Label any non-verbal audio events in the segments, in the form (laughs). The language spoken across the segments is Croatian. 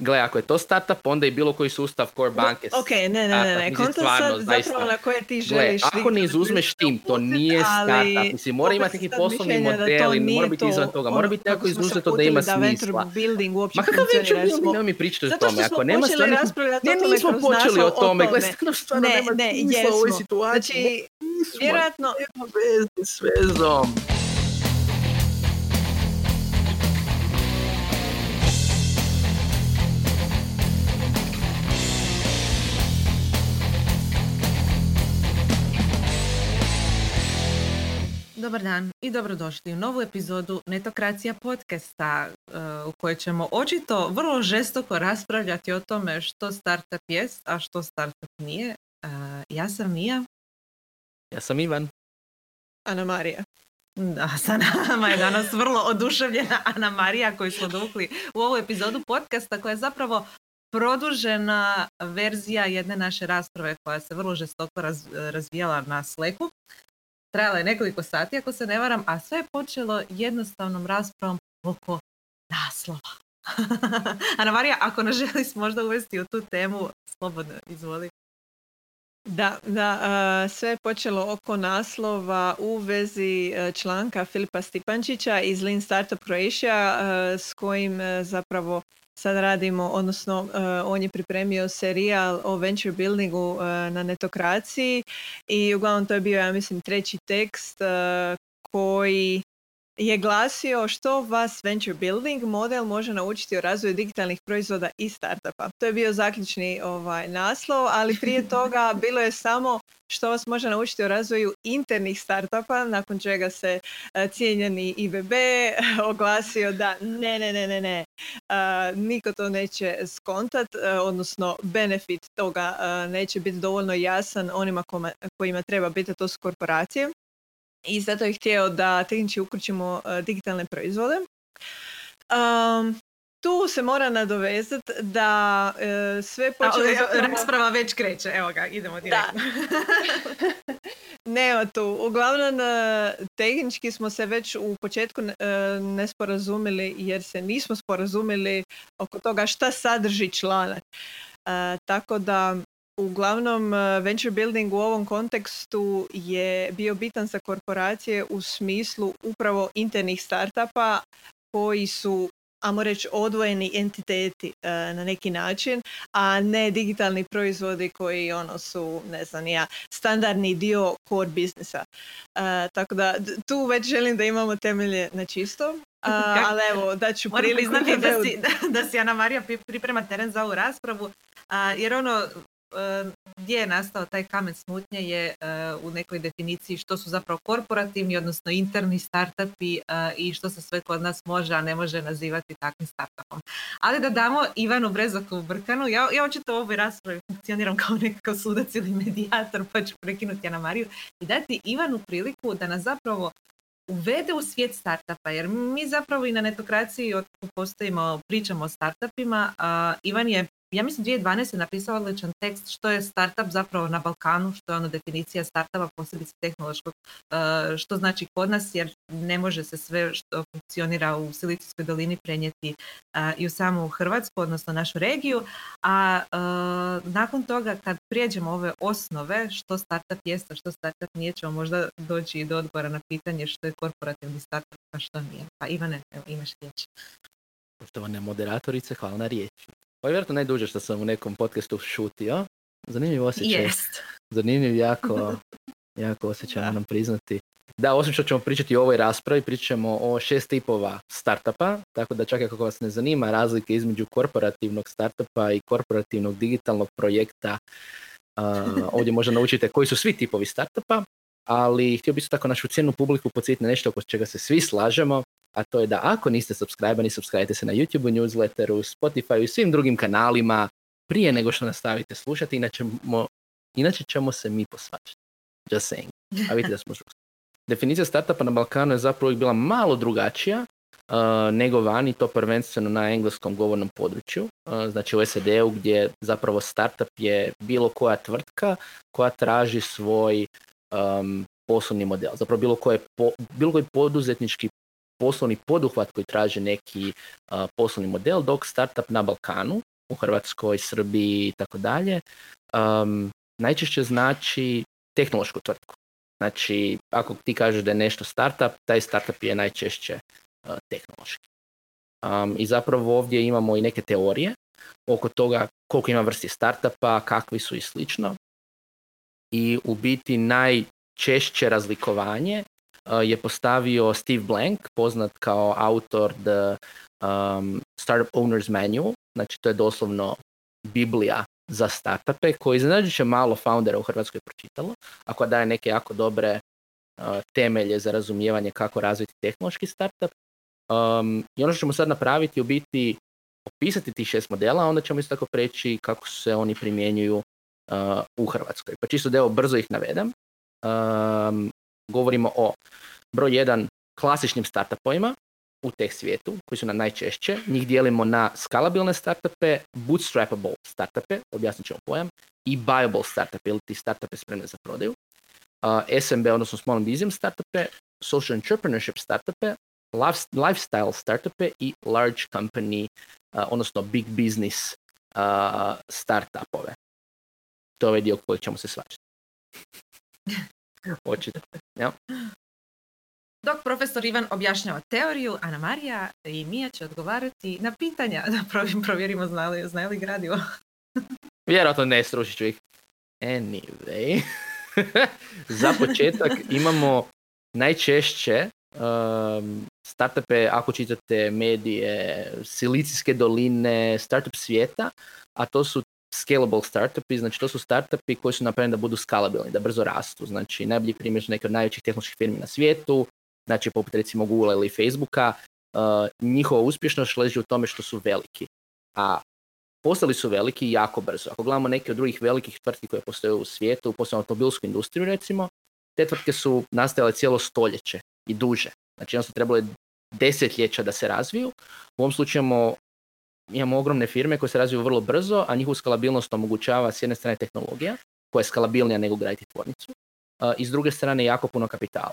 Gle, ako je to startup, onda i bilo koji sustav core banke. Ok, ne, ne, ne, ne. Konto sad zapravo na koje ti želiš. Gle, ako ne izuzmeš tim, to nije startup. Mislim, mora imati neki poslovni model mora biti izvan toga. Mora biti neko izuzeto da ima smisla. Ma kakav venture building, nema mi pričati o tome. Ako nema stvarno... Ne, nismo počeli o tome. Gle, stvarno nema smisla u ovoj situaciji. Znači, vjerojatno... Veze s vezom. Dobar dan i dobrodošli u novu epizodu Netokracija podcasta uh, u kojoj ćemo očito vrlo žestoko raspravljati o tome što startup jest, a što startup nije. Uh, ja sam Mija. Ja sam Ivan. Ana Marija. Da, (laughs) sa nama je danas vrlo oduševljena Ana Marija koju smo dovukli u ovu epizodu podcasta koja je zapravo produžena verzija jedne naše rasprave koja se vrlo žestoko razvijala na Slacku trajala je nekoliko sati ako se ne varam, a sve je počelo jednostavnom raspravom oko naslova. (laughs) Ana Marija, ako ne želiš možda uvesti u tu temu, slobodno izvoli. Da, da, sve je počelo oko naslova u vezi e, članka Filipa Stipančića iz Lean Startup Croatia e, s kojim e, zapravo sad radimo, odnosno uh, on je pripremio serijal o venture buildingu uh, na netokraciji i uglavnom to je bio, ja mislim, treći tekst uh, koji je glasio što vas venture building model može naučiti o razvoju digitalnih proizvoda i startupa. To je bio zaključni ovaj naslov, ali prije (laughs) toga bilo je samo što vas može naučiti o razvoju internih startupa, nakon čega se uh, cijenjeni IBB oglasio da ne, ne, ne, ne, ne, uh, niko to neće skontat, odnosno benefit toga neće biti dovoljno jasan onima kojima treba biti, to su korporacije i zato je htio da tehnički uključimo digitalne proizvode. Tu se mora nadovezati da uh, sve počelo... Rasprava već kreće, evo ga, idemo direktno. (laughs) Nema tu. Uglavnom, uh, tehnički smo se već u početku ne sporazumili jer se nismo sporazumili oko toga šta sadrži članak. tako da Uglavnom, e, venture building u ovom kontekstu je bio bitan za korporacije u smislu upravo internih startupa koji su amo reći odvojeni entiteti e, na neki način, a ne digitalni proizvodi koji ono su, ne znam ja, standardni dio core biznisa. E, tako da tu već želim da imamo temelje na čisto. (laughs) ali evo, da ću priliku... (laughs) da, si, da, da si Ana Marija priprema teren za ovu raspravu, jer ono, gdje je nastao taj kamen smutnje je e, u nekoj definiciji što su zapravo korporativni, odnosno interni startupi e, i što se sve kod nas može, a ne može nazivati takvim startupom. Ali da damo Ivanu Brezaku Brkanu, ja, ja očito u ovoj raspravi funkcioniram kao nekakav sudac ili medijator, pa ću prekinuti na Mariju i dati Ivanu priliku da nas zapravo uvede u svijet startupa, jer mi zapravo i na netokraciji postojimo, pričamo o startupima. Ivan je ja mislim 2012. napisao odličan tekst što je startup zapravo na Balkanu, što je ono definicija startupa posebice tehnološkog, uh, što znači kod nas jer ne može se sve što funkcionira u Silicijskoj dolini prenijeti uh, i u samu Hrvatsku, odnosno našu regiju, a uh, nakon toga kad prijeđemo ove osnove što startup a što startup nije, ćemo možda doći i do odgovora na pitanje što je korporativni startup, a što nije. Pa Ivane, evo, imaš riječ. Poštovane moderatorice, hvala na riječi. Ovo je vjerojatno najduže što sam u nekom podcastu šutio. Zanimljiv osjećaj. Jest. Zanimljiv jako, (laughs) jako osjećaj nam priznati. Da, osim što ćemo pričati o ovoj raspravi, pričat ćemo o šest tipova startupa, tako da čak ako vas ne zanima razlike između korporativnog startupa i korporativnog digitalnog projekta, uh, (laughs) ovdje možda naučite koji su svi tipovi startupa, ali htio bih tako našu cijenu publiku podsjetiti na nešto oko čega se svi slažemo, a to je da ako niste subscribeni, subscribe se na YouTube, newsletteru, Spotify i svim drugim kanalima prije nego što nastavite slušati, inače, mo, inače ćemo se mi posvađati. Just saying. A vidite da smo Definicija startupa na Balkanu je zapravo bila malo drugačija uh, nego vani, to prvenstveno na engleskom govornom području, uh, znači u SAD-u gdje zapravo startup je bilo koja tvrtka koja traži svoj um, poslovni model. Zapravo bilo, koje bilo koji poduzetnički poslovni poduhvat koji traži neki poslovni model, dok startup na Balkanu u Hrvatskoj, Srbiji i tako dalje, najčešće znači tehnološku tvrtku. Znači, ako ti kažeš da je nešto startup, taj startup je najčešće uh, tehnološki. Um, I zapravo ovdje imamo i neke teorije oko toga koliko ima vrsti startupa, kakvi su i slično. I u biti najčešće razlikovanje uh, je postavio Steve Blank, poznat kao autor The um, Startup Owner's Manual. Znači, to je doslovno Biblija za startupe koji će malo foundera u Hrvatskoj pročitalo, ako daje neke jako dobre uh, temelje za razumijevanje kako razviti tehnološki startup. Um, I ono što ćemo sad napraviti u biti opisati tih šest modela, onda ćemo isto tako preći kako se oni primjenjuju uh, u Hrvatskoj. Pa čisto da evo brzo ih navedem. Um, govorimo o broj jedan klasičnim startupovima, u teh svijetu, koji su na najčešće. Njih dijelimo na skalabilne startupe, bootstrapable startupe, objasnit ćemo pojam, i buyable startupe, ili ti startupe spremne za prodaju. SMB, odnosno small and medium startupe, social entrepreneurship startupe, lifestyle startupe i large company, odnosno big business startupove. To je ovaj dio koji ćemo se svačati. (laughs) Očito. Ja. Dok profesor Ivan objašnjava teoriju, Ana Marija i Mija će odgovarati na pitanja (laughs) da provjerimo znali, znali li gradivo. (laughs) Vjerojatno ne, srušit ću ih. Anyway. (laughs) Za početak imamo najčešće um, startupe, ako čitate medije, silicijske doline, startup svijeta, a to su scalable startupi, znači to su startupi koji su napravljeni da budu skalabilni, da brzo rastu. Znači najbolji primjer su neke od najvećih tehnoloških firmi na svijetu, znači poput recimo Google ili Facebooka, uh, njihova uspješnost leži u tome što su veliki. A postali su veliki jako brzo. Ako gledamo neke od drugih velikih tvrtki koje postoje u svijetu, posebno automobilsku industriju recimo, te tvrtke su nastajale cijelo stoljeće i duže. Znači jednostavno trebalo desetljeća da se razviju. U ovom slučaju imamo, imamo ogromne firme koje se razviju vrlo brzo, a njihovu skalabilnost omogućava s jedne strane tehnologija, koja je skalabilnija nego graditi tvornicu, i s druge strane jako puno kapitala.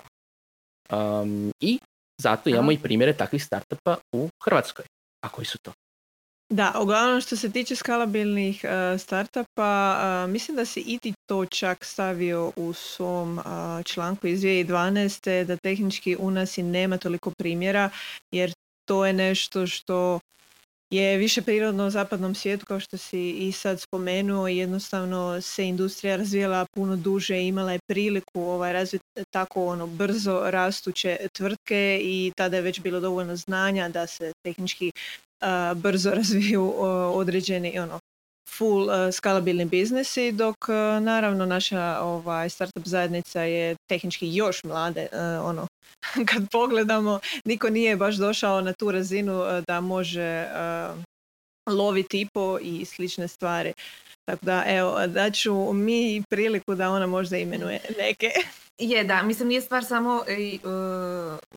Um, I zato imamo i primjere takvih startupa u Hrvatskoj. A koji su to? Da, uglavnom što se tiče skalabilnih uh, startupa, uh, mislim da si i ti to čak stavio u svom uh, članku iz 2012. da tehnički u nas i nema toliko primjera, jer to je nešto što je više prirodno u zapadnom svijetu kao što si i sad spomenuo jednostavno se industrija razvijala puno duže imala je priliku ovaj, razviti tako ono brzo rastuće tvrtke i tada je već bilo dovoljno znanja da se tehnički brzo (laughs) razviju određeni ono full uh, skalabilni biznesi, dok naravno naša ovaj, startup zajednica je tehnički još mlade. ono, (laughs) kad pogledamo, niko nije baš došao na tu razinu da može loviti po i slične stvari. Tako da, evo, daću mi priliku da ona možda imenuje neke. (laughs) Je, da. Mislim, nije stvar samo i,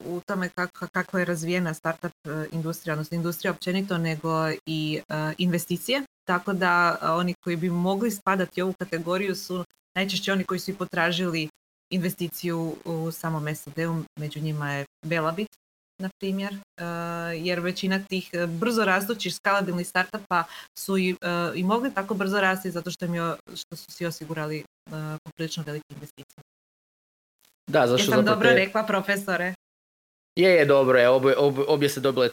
u tome kako, kako je razvijena startup industrija, odnosno industrija općenito, nego i investicije. Tako da oni koji bi mogli spadati u ovu kategoriju su najčešće oni koji su i potražili investiciju u samom SAD-u, među njima je Belabit, na primjer, jer većina tih brzo rastućih skalabilnih startupa su i, i mogli tako brzo rasti zato što, im je, što su si osigurali poprilično velike investicije. Da, zašto Jesam dobro rekla, profesore? Je, je, dobro je. Obje, obje se dobile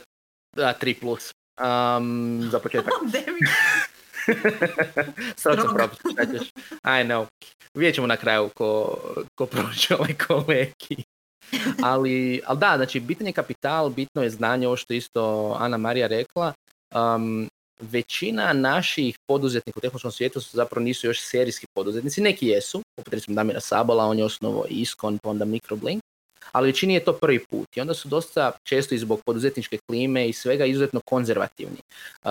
da, 3 plus. Um, za početak. (laughs) (laughs) Sad sam I know. Vidjet ćemo na kraju ko, ko prođe ovaj koleki. ali, ali da, znači bitan je kapital, bitno je znanje, ovo što isto Ana Marija rekla. Um, većina naših poduzetnika u tehnološkom svijetu su zapravo nisu još serijski poduzetnici, neki jesu, poput recimo Damira Sabola, on je osnovo Iskon, pa onda Microblink, ali većini je to prvi put i onda su dosta često i zbog poduzetničke klime i svega izuzetno konzervativni.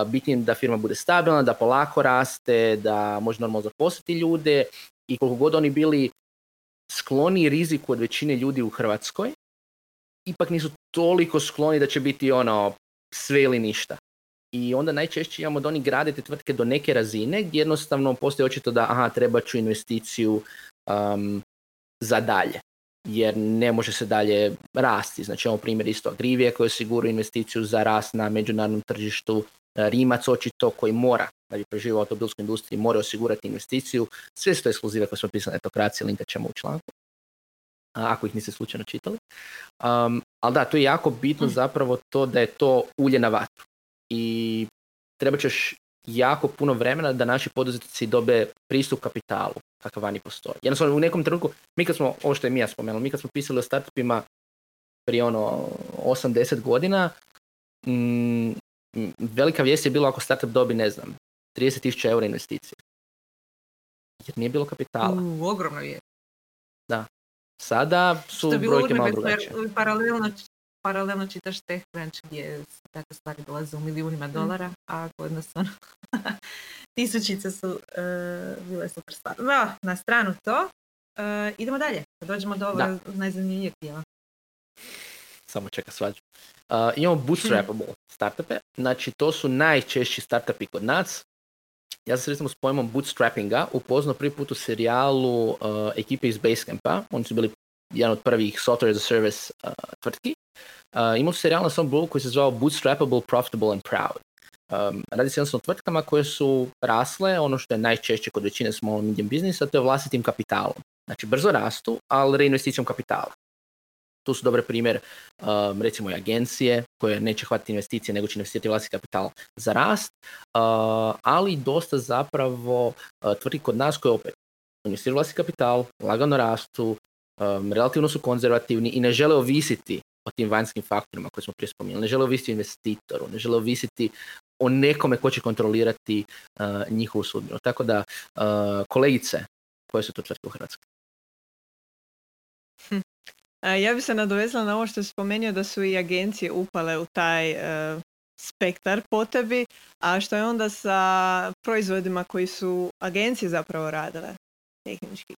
Bitni da firma bude stabilna, da polako raste, da može normalno zaposliti ljude i koliko god oni bili skloni riziku od većine ljudi u Hrvatskoj, ipak nisu toliko skloni da će biti ono sve ili ništa. I onda najčešće imamo da oni grade te tvrtke do neke razine gdje jednostavno postoji očito da aha, treba ću investiciju um, za dalje jer ne može se dalje rasti. Znači imamo primjer isto Agrivije koji osiguruje investiciju za rast na međunarodnom tržištu, Rimac očito koji mora da bi preživio u automobilskoj industriji mora osigurati investiciju. Sve su to ekskluzive koje smo pisali na etokracije, linkat ćemo u članku. Ako ih niste slučajno čitali. Um, ali da, to je jako bitno hm. zapravo to da je to ulje na vatru. I treba ćeš jako puno vremena da naši poduzetnici dobe pristup kapitalu kakav vani postoji. Jednostavno u nekom trenutku, mi kad smo, ovo što je Mija spomenula, mi kad smo pisali o startupima prije ono 8-10 godina, mm, velika vijest je bila ako startup dobi, ne znam, 30.000 eura investicije. Jer nije bilo kapitala. U, ogromno je. Da. Sada su brojke malo drugačije. Paralelno, paralelno čitaš TechCrunch gdje takve stvari dolaze u milijunima mm. dolara, a kod nas ono, (laughs) tisućice su uh, bile super stvari. No, na stranu to. Uh, idemo dalje, da dođemo do ovog najzanimljivijeg dijela. Samo čeka svađu. Uh, imamo bootstrapable (laughs) startupe, znači to su najčešći startupi kod nas. Ja sam se recimo s pojmom bootstrappinga upoznao prvi put u serijalu uh, ekipe iz Basecampa. Oni su bili jedan od prvih software as a service uh, tvrtki. Uh, imao su serijal na svom blogu koji se zvao Bootstrappable, Profitable and Proud. Um, radi se jednostavno o tvrtkama koje su rasle, ono što je najčešće kod većine small medium biznisa, to je vlastitim kapitalom. Znači brzo rastu, ali reinvesticijom kapitala. Tu su dobre primjer, um, recimo i agencije koje neće hvatiti investicije nego će investirati vlastiti kapital za rast, uh, ali dosta zapravo uh, tvrtki kod nas koje opet investiraju vlastiti kapital, lagano rastu, um, relativno su konzervativni i ne žele ovisiti o tim vanjskim faktorima koje smo prije spominjali. Ne žele ovisiti o investitoru, ne žele ovisiti o nekome ko će kontrolirati uh, njihovu sudbinu. Tako da, uh, kolegice, koje su to tvrtke u Hrvatskoj? Hm. Ja bi se nadovezala na ovo što je spomenuo da su i agencije upale u taj uh, spektar potebi, a što je onda sa proizvodima koji su agencije zapravo radile tehnički.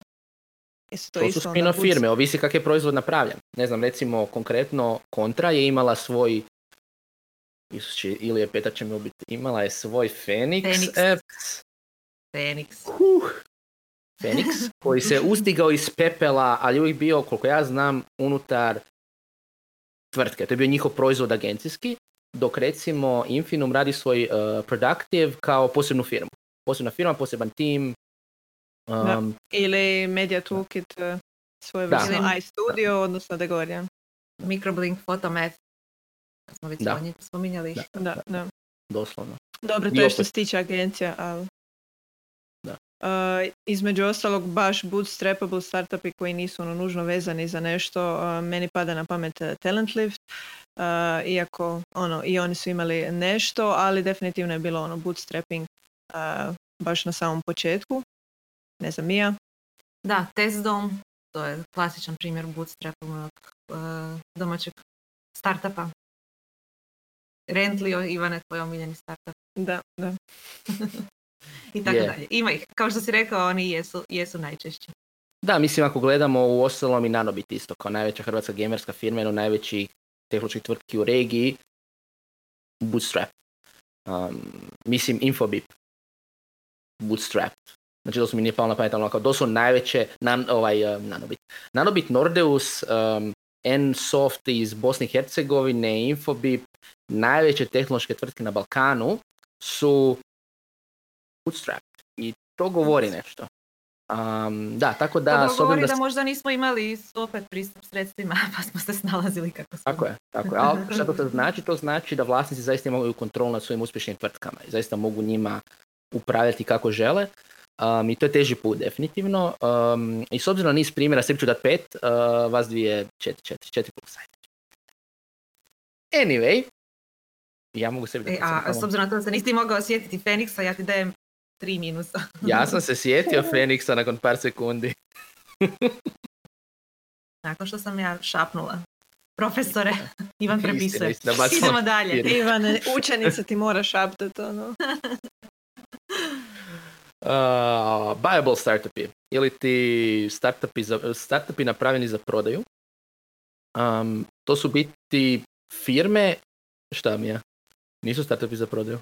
Jesu to, su spin firme, ovisi kak je proizvod napravljen. Ne znam, recimo konkretno Kontra je imala svoj Isući, ili je Petar će mi biti, imala je svoj Phoenix. apps. Uh, Phoenix, koji se uzdigao iz pepela, ali uvijek bio, koliko ja znam, unutar tvrtke. To je bio njihov proizvod agencijski, dok recimo Infinum radi svoj uh, productive kao posebnu firmu. Posebna firma, poseban tim. Um, Ili Media Toolkit, uh, svoj vrstno iStudio, odnosno Degorian. Microblink, Photomath, smo već da. spominjali. Da, da, da. Doslovno. Dobro, to je što se tiče agencija, ali... Da. Uh, između ostalog, baš bootstrapable startupi koji nisu ono nužno vezani za nešto, uh, meni pada na pamet uh, Talent Lift, uh, iako ono, i oni su imali nešto, ali definitivno je bilo ono bootstrapping uh, baš na samom početku. Ne znam, Mija? Da, TestDom, to je klasičan primjer bootstrapanog uh, domaćeg startupa Rentlio, Ivane, tvoj omiljeni startup. Da, da. (laughs) I tako dalje. Ima ih. Kao što si rekao, oni jesu, jesu najčešći. Da, mislim ako gledamo u ostalom i Nanobit isto, kao najveća hrvatska gamerska firma, jedno najvećih tehnoloških tvrtki u regiji, Bootstrap. Um, mislim Infobip. Bootstrap. Znači to su mi nije palo na pamet, ali to su najveće, nan, ovaj, um, Nanobit. Nanobit, Nordeus, um, Nsoft iz Bosne i Hercegovine, Infobip, najveće tehnološke tvrtke na Balkanu su bootstrap i to govori nešto. Um, da, tako da... To govori da, da možda nismo imali opet pristup sredstvima, (laughs) pa smo se snalazili kako smo. Tako je, tako je. Ali što to znači? To znači da vlasnici zaista imaju kontrolu nad svojim uspješnim tvrtkama i zaista mogu njima upravljati kako žele. Um, I to je teži put, definitivno. Um, I s obzirom na niz primjera, sebi ću dati pet, uh, vas dvije četiri, četiri, četiri plus. Anyway, ja mogu sebi e, A s obzirom na to da se nisi mogao sjetiti Feniksa, ja ti dajem tri minusa. ja sam se sjetio (laughs) Feniksa nakon par sekundi. (laughs) nakon što sam ja šapnula. Profesore, (laughs) Ivan prepisuje. Idemo dalje. Ivan, učenica ti mora šaptati ono. Uh, buyable startupi ili ti startupi, za, startupi napravljeni za prodaju. Um, to su biti firme, šta mi je? Nisu startupi za prodaju.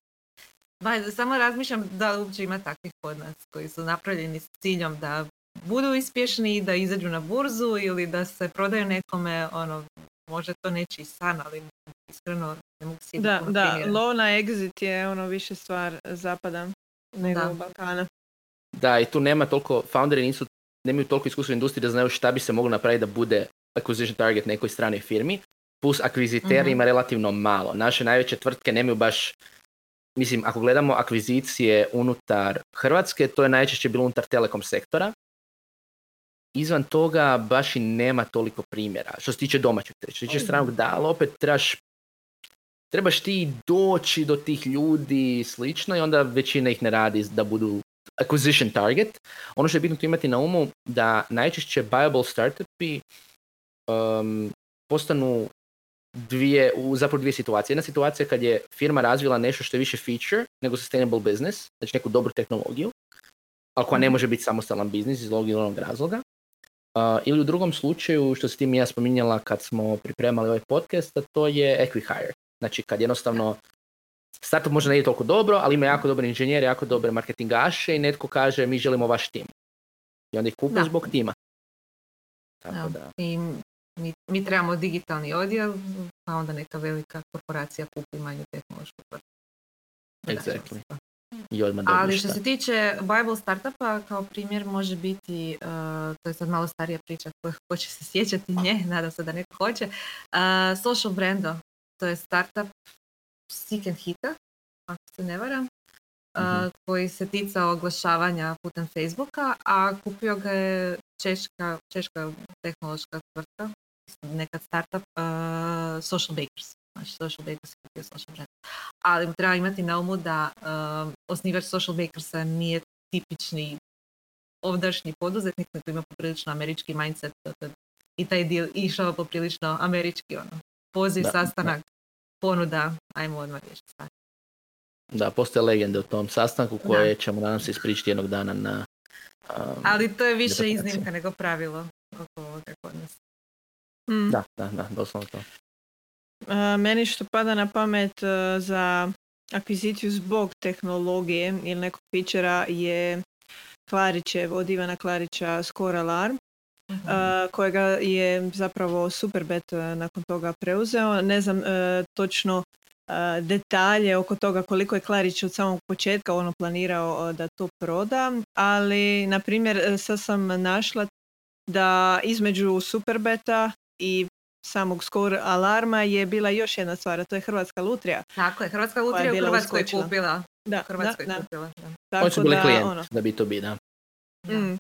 Ba, samo razmišljam da uopće ima takvih kod nas koji su napravljeni s ciljom da budu uspješni, da izađu na burzu ili da se prodaju nekome, ono, može to neći san, ali iskreno ne mogu Da, da, low na exit je ono više stvar zapada. Nego Da. Balkana. Da, i tu nema toliko, founderi nisu, nemaju toliko iskustva u industriji da znaju šta bi se moglo napraviti da bude acquisition target nekoj stranoj firmi, plus akvizitera Mhm. ima relativno malo. Naše najveće tvrtke nemaju baš, mislim, ako gledamo akvizicije unutar Hrvatske, to je najčešće bilo unutar telekom sektora. Izvan toga baš i nema toliko primjera. Što se tiče domaćeg tržišta. Što se tiče stranog, da, ali opet trebaš trebaš ti doći do tih ljudi i slično i onda većina ih ne radi da budu acquisition target. Ono što je bitno tu imati na umu da najčešće buyable startupi um, postanu dvije, u zapravo dvije situacije. Jedna situacija kad je firma razvila nešto što je više feature nego sustainable business, znači neku dobru tehnologiju, ali koja ne može biti samostalan biznis iz onog razloga. Uh, ili u drugom slučaju, što si ti mi ja spominjala kad smo pripremali ovaj podcast, a to je equihire. Znači kad jednostavno startup možda ne ide toliko dobro, ali ima jako dobre inženjere, jako dobre marketingaše i netko kaže mi želimo vaš tim. I onda ih kupe zbog tima. Tako Da. da. I mi, mi trebamo digitalni odjel, pa onda neka velika korporacija kupi manju tehnološku tvrtku. Exactly. I odmah Ali što se tiče Bible startupa, kao primjer može biti, uh, to je sad malo starija priča ko, ko će se sjećati nje, (laughs) nadam se da neko hoće, uh, Social Brando, to je startup Seek and Hita, ako se ne varam, uh, Mhm. koji se ticao oglašavanja putem Facebooka, a kupio ga je češka, češka tehnološka tvrtka, nekad startup, uh, Social Bakers. Znači, Social Bakers je kupio Social Brand. Ali treba imati na umu da um, osnivač Social Bakersa nije tipični ovdašnji poduzetnik, nego ima poprilično američki mindset. I taj deal išao poprilično američki, ono, poziv, Da, sastanak, ponuda, ajmo odmah riješiti stvar. Da, postoje legende o tom sastanku koje ćemo nadam se ispričati jednog dana na um, Ali to je više iznimka nego pravilo oko ovoga kod nas. Mm. Da, da, da, doslovno to. A, meni što pada na pamet e, za akviziciju zbog tehnologije ili nekog fičera je Klarićev, od Ivana Klarića Score Alarm, A, kojega je zapravo Superbet e, nakon toga preuzeo. Ne znam e, točno e, detalje oko toga koliko je Klarić od samog početka ono planirao da to proda, ali na primjer sad sam našla da između Superbeta i samog Score Alarma je bila još jedna stvar, a to je Hrvatska lutrija. Tako je, Hrvatska je lutrija u bila Hrvatskoj uskočila. kupila. Da, U Hrvatskoj da, da. kupila. Da. Tako Oni su bili da, klijent ono, da B2B, da. Da. mm.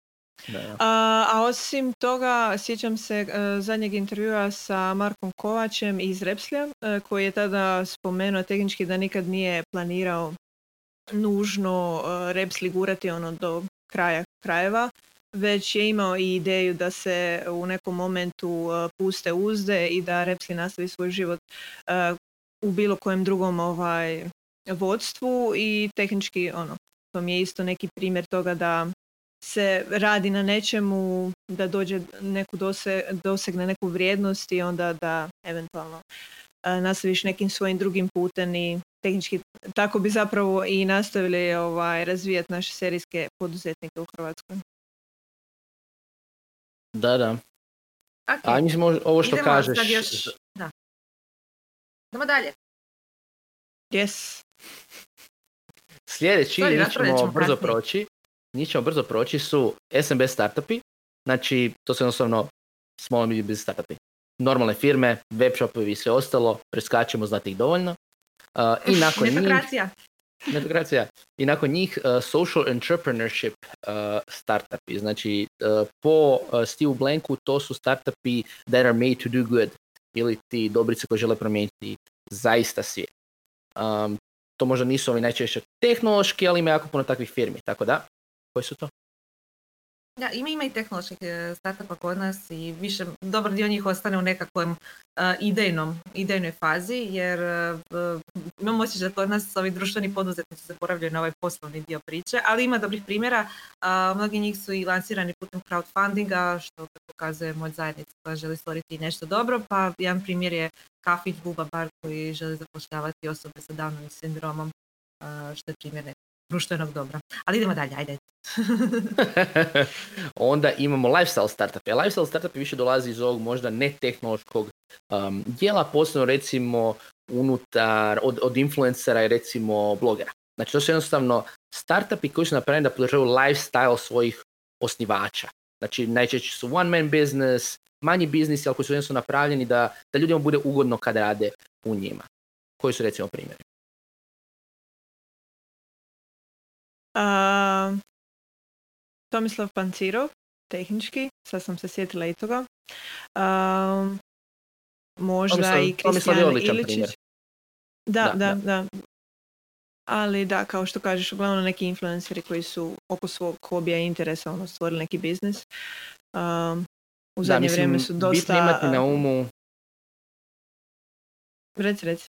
Da. A, a osim toga, sjećam se e, zadnjeg intervjua sa Markom Kovačem iz Repslija, e, koji je tada spomenuo tehnički da nikad nije planirao nužno e, Repsli gurati ono do kraja krajeva, već je imao i ideju da se u nekom momentu puste uzde i da Repsli nastavi svoj život u bilo kojem drugom ovaj vodstvu i tehnički ono to mi je isto neki primjer toga da se radi na nečemu da dođe neku dose, dosegne neku vrijednost i onda da eventualno e, nastaviš nekim svojim drugim putem i tehnički tako bi zapravo i nastavili ovaj, razvijati naše serijske poduzetnike u Hrvatskoj. Da, da. Ok, A mislim ovo- što idemo kažeš, sad još... Da. Idemo dalje. Yes. sljedeći, Sorry, ćemo brzo proći, njih ćemo brzo proći su SMB startupi, znači to su jednostavno small and medium business startupi. Normalne firme, web shopovi i sve ostalo, preskačemo, znate ih dovoljno. Uh, I nakon njih, Netokracija. netokracija. I nakon njih uh, social entrepreneurship uh, startupi. Znači, uh, po uh, Steve Blanku to su startupi that are made to do good. Ili ti dobrice koje žele promijeniti zaista svijet. Um, to možda nisu ovi najčešće tehnološki, ali ima jako puno takvih firmi. Tako da, koji su to? Da, ima, ima i tehnoloških e, startupa kod nas i više, dobar dio njih ostane u nekakvom e, idejnom, idejnoj fazi, jer uh, imamo osjećaj da kod nas ovi društveni poduzetnici zaboravljaju na ovaj poslovni dio priče, ali ima dobrih primjera. A, mnogi njih su i lansirani putem crowdfundinga, što pokazuje moć zajednica koja želi stvoriti nešto dobro, pa jedan primjer je Kafić Buba Bar koji želi zapošljavati osobe sa Downovim sindromom, što je primjer društvenog dobra. Ali idemo dalje, ajde. (laughs) Onda imamo lifestyle startupe. Lifestyle startupi više dolazi iz ovog možda ne tehnološkog um, dijela, posebno recimo unutar, od, od influencera i recimo blogera. Znači to su jednostavno startupi koji su napravljeni da podržavaju lifestyle svojih osnivača. Znači najčešće su one man business, manji biznis, ali koji su jednostavno napravljeni da, da ljudima bude ugodno kad rade u njima. Koji su recimo primjeri? Uh, Tomislav Pancirov, tehnički, sad sam se sjetila i toga. Uh, možda Tomislav- i Kristijan Iličić. primjer. Da, Da, da, da, Ali da, kao što kažeš, uglavnom neki influenceri koji su oko svog hobija i interesa ono, stvorili neki biznis. Um, u Da, zadnje mislim, vrijeme su dosta... Bitno imati na umu Reci, reci.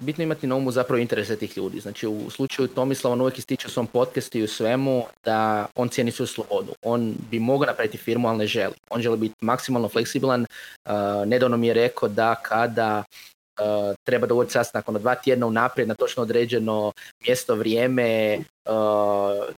Bitno imati na umu zapravo interese tih ljudi. Znači u slučaju Tomislava on uvijek ističe u svom podcastu i u svemu da on cijeni svoju slobodu. On bi mogao napraviti firmu, ali ne želi. On želi biti maksimalno fleksibilan. Uh, nedavno mi je rekao da kada uh, treba dogoditi sastanak ono dva tjedna unaprijed na točno određeno mjesto, vrijeme, uh,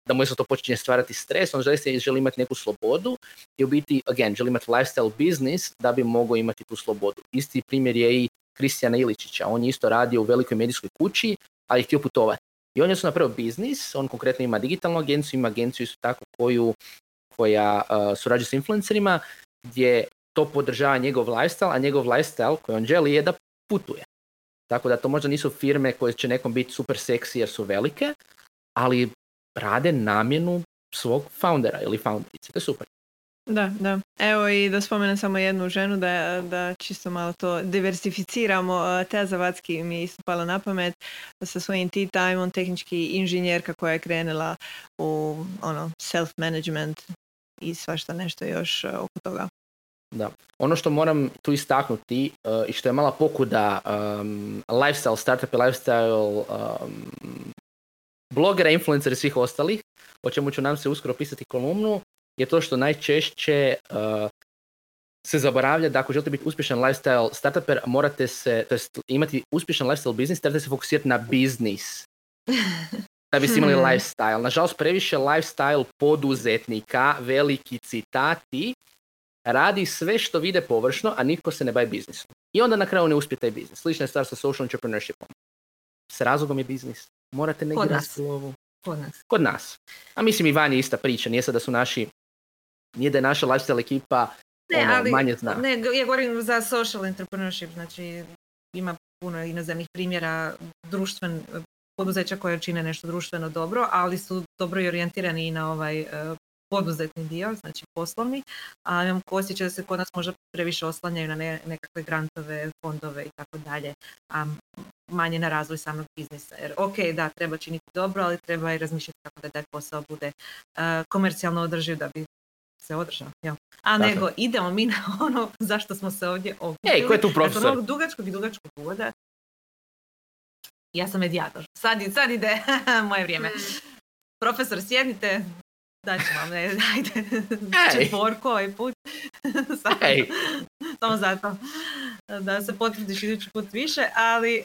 da mu se to počinje stvarati stres, on želi, se- želi imati neku slobodu i u biti, again, želi imati lifestyle business da bi mogao imati tu slobodu. Isti primjer je i Kristijana Iličića. On je isto radio u velikoj medijskoj kući, ali je htio putovati. I on je su napravio biznis, on konkretno ima digitalnu agenciju, ima agenciju isto tako koju, koja uh, surađuje s influencerima, gdje to podržava njegov lifestyle, a njegov lifestyle koji on želi je da putuje. Tako da to možda nisu firme koje će nekom biti super seksi jer su velike, ali rade namjenu svog foundera ili founderice. To je super. Da, da. Evo i da spomenem samo jednu ženu da, da čisto malo to diversificiramo. Teja Zavadski mi je isto pala na pamet sa svojim tea time, on tehnički inženjerka koja je krenula u ono, self-management i svašta nešto još uh, oko toga. Da. Ono što moram tu istaknuti uh, i što je mala pokuda um, lifestyle, startup i lifestyle um, blogera, influencera i svih ostalih, o čemu ću nam se uskoro pisati kolumnu, je to što najčešće uh, se zaboravlja da ako želite biti uspješan lifestyle startuper, morate se, to jest imati uspješan lifestyle biznis, trebate se fokusirati na biznis. Da biste imali Hmm. (laughs) lifestyle. Nažalost, previše lifestyle poduzetnika, veliki citati, radi sve što vide površno, a nitko se ne bavi biznisom. I onda na kraju ne uspije taj biznis. Slična je stvar sa social entrepreneurshipom. S razlogom je biznis. Morate negdje Kod nas. Kod nas. Kod nas. A mislim i vanje ista priča. Nije sad da su naši, nije da je naša lifestyle ekipa Ne, ono, ali, manje zna. ne, ja govorim za social entrepreneurship, znači ima puno inozemnih primjera društven, poduzeća koje čine nešto društveno dobro, ali su dobro i orijentirani i na ovaj e, poduzetni dio, znači poslovni, a imam osjećaj da se kod nas možda previše oslanjaju na ne- nekakve grantove, fondove i tako dalje, a manje na razvoj samog biznisa. Jer ok, da, treba činiti dobro, ali treba i razmišljati kako da taj posao bude e, komercijalno održiv da bi se održao. Jel? A Tako. nego idemo mi na (laughs) ono zašto smo se ovdje okupili. Ej, ko je tu profesor? Nakon ovog dugačkog i dugačkog uvoda, ja sam medijator. Sad, sad ide (laughs) moje vrijeme. Profesor, sjednite, daću vam, ne, (laughs) ajde, Ej. četvorku ovaj put. Samo- Ej. Samo zato da se potvrdiš idući put više, ali e,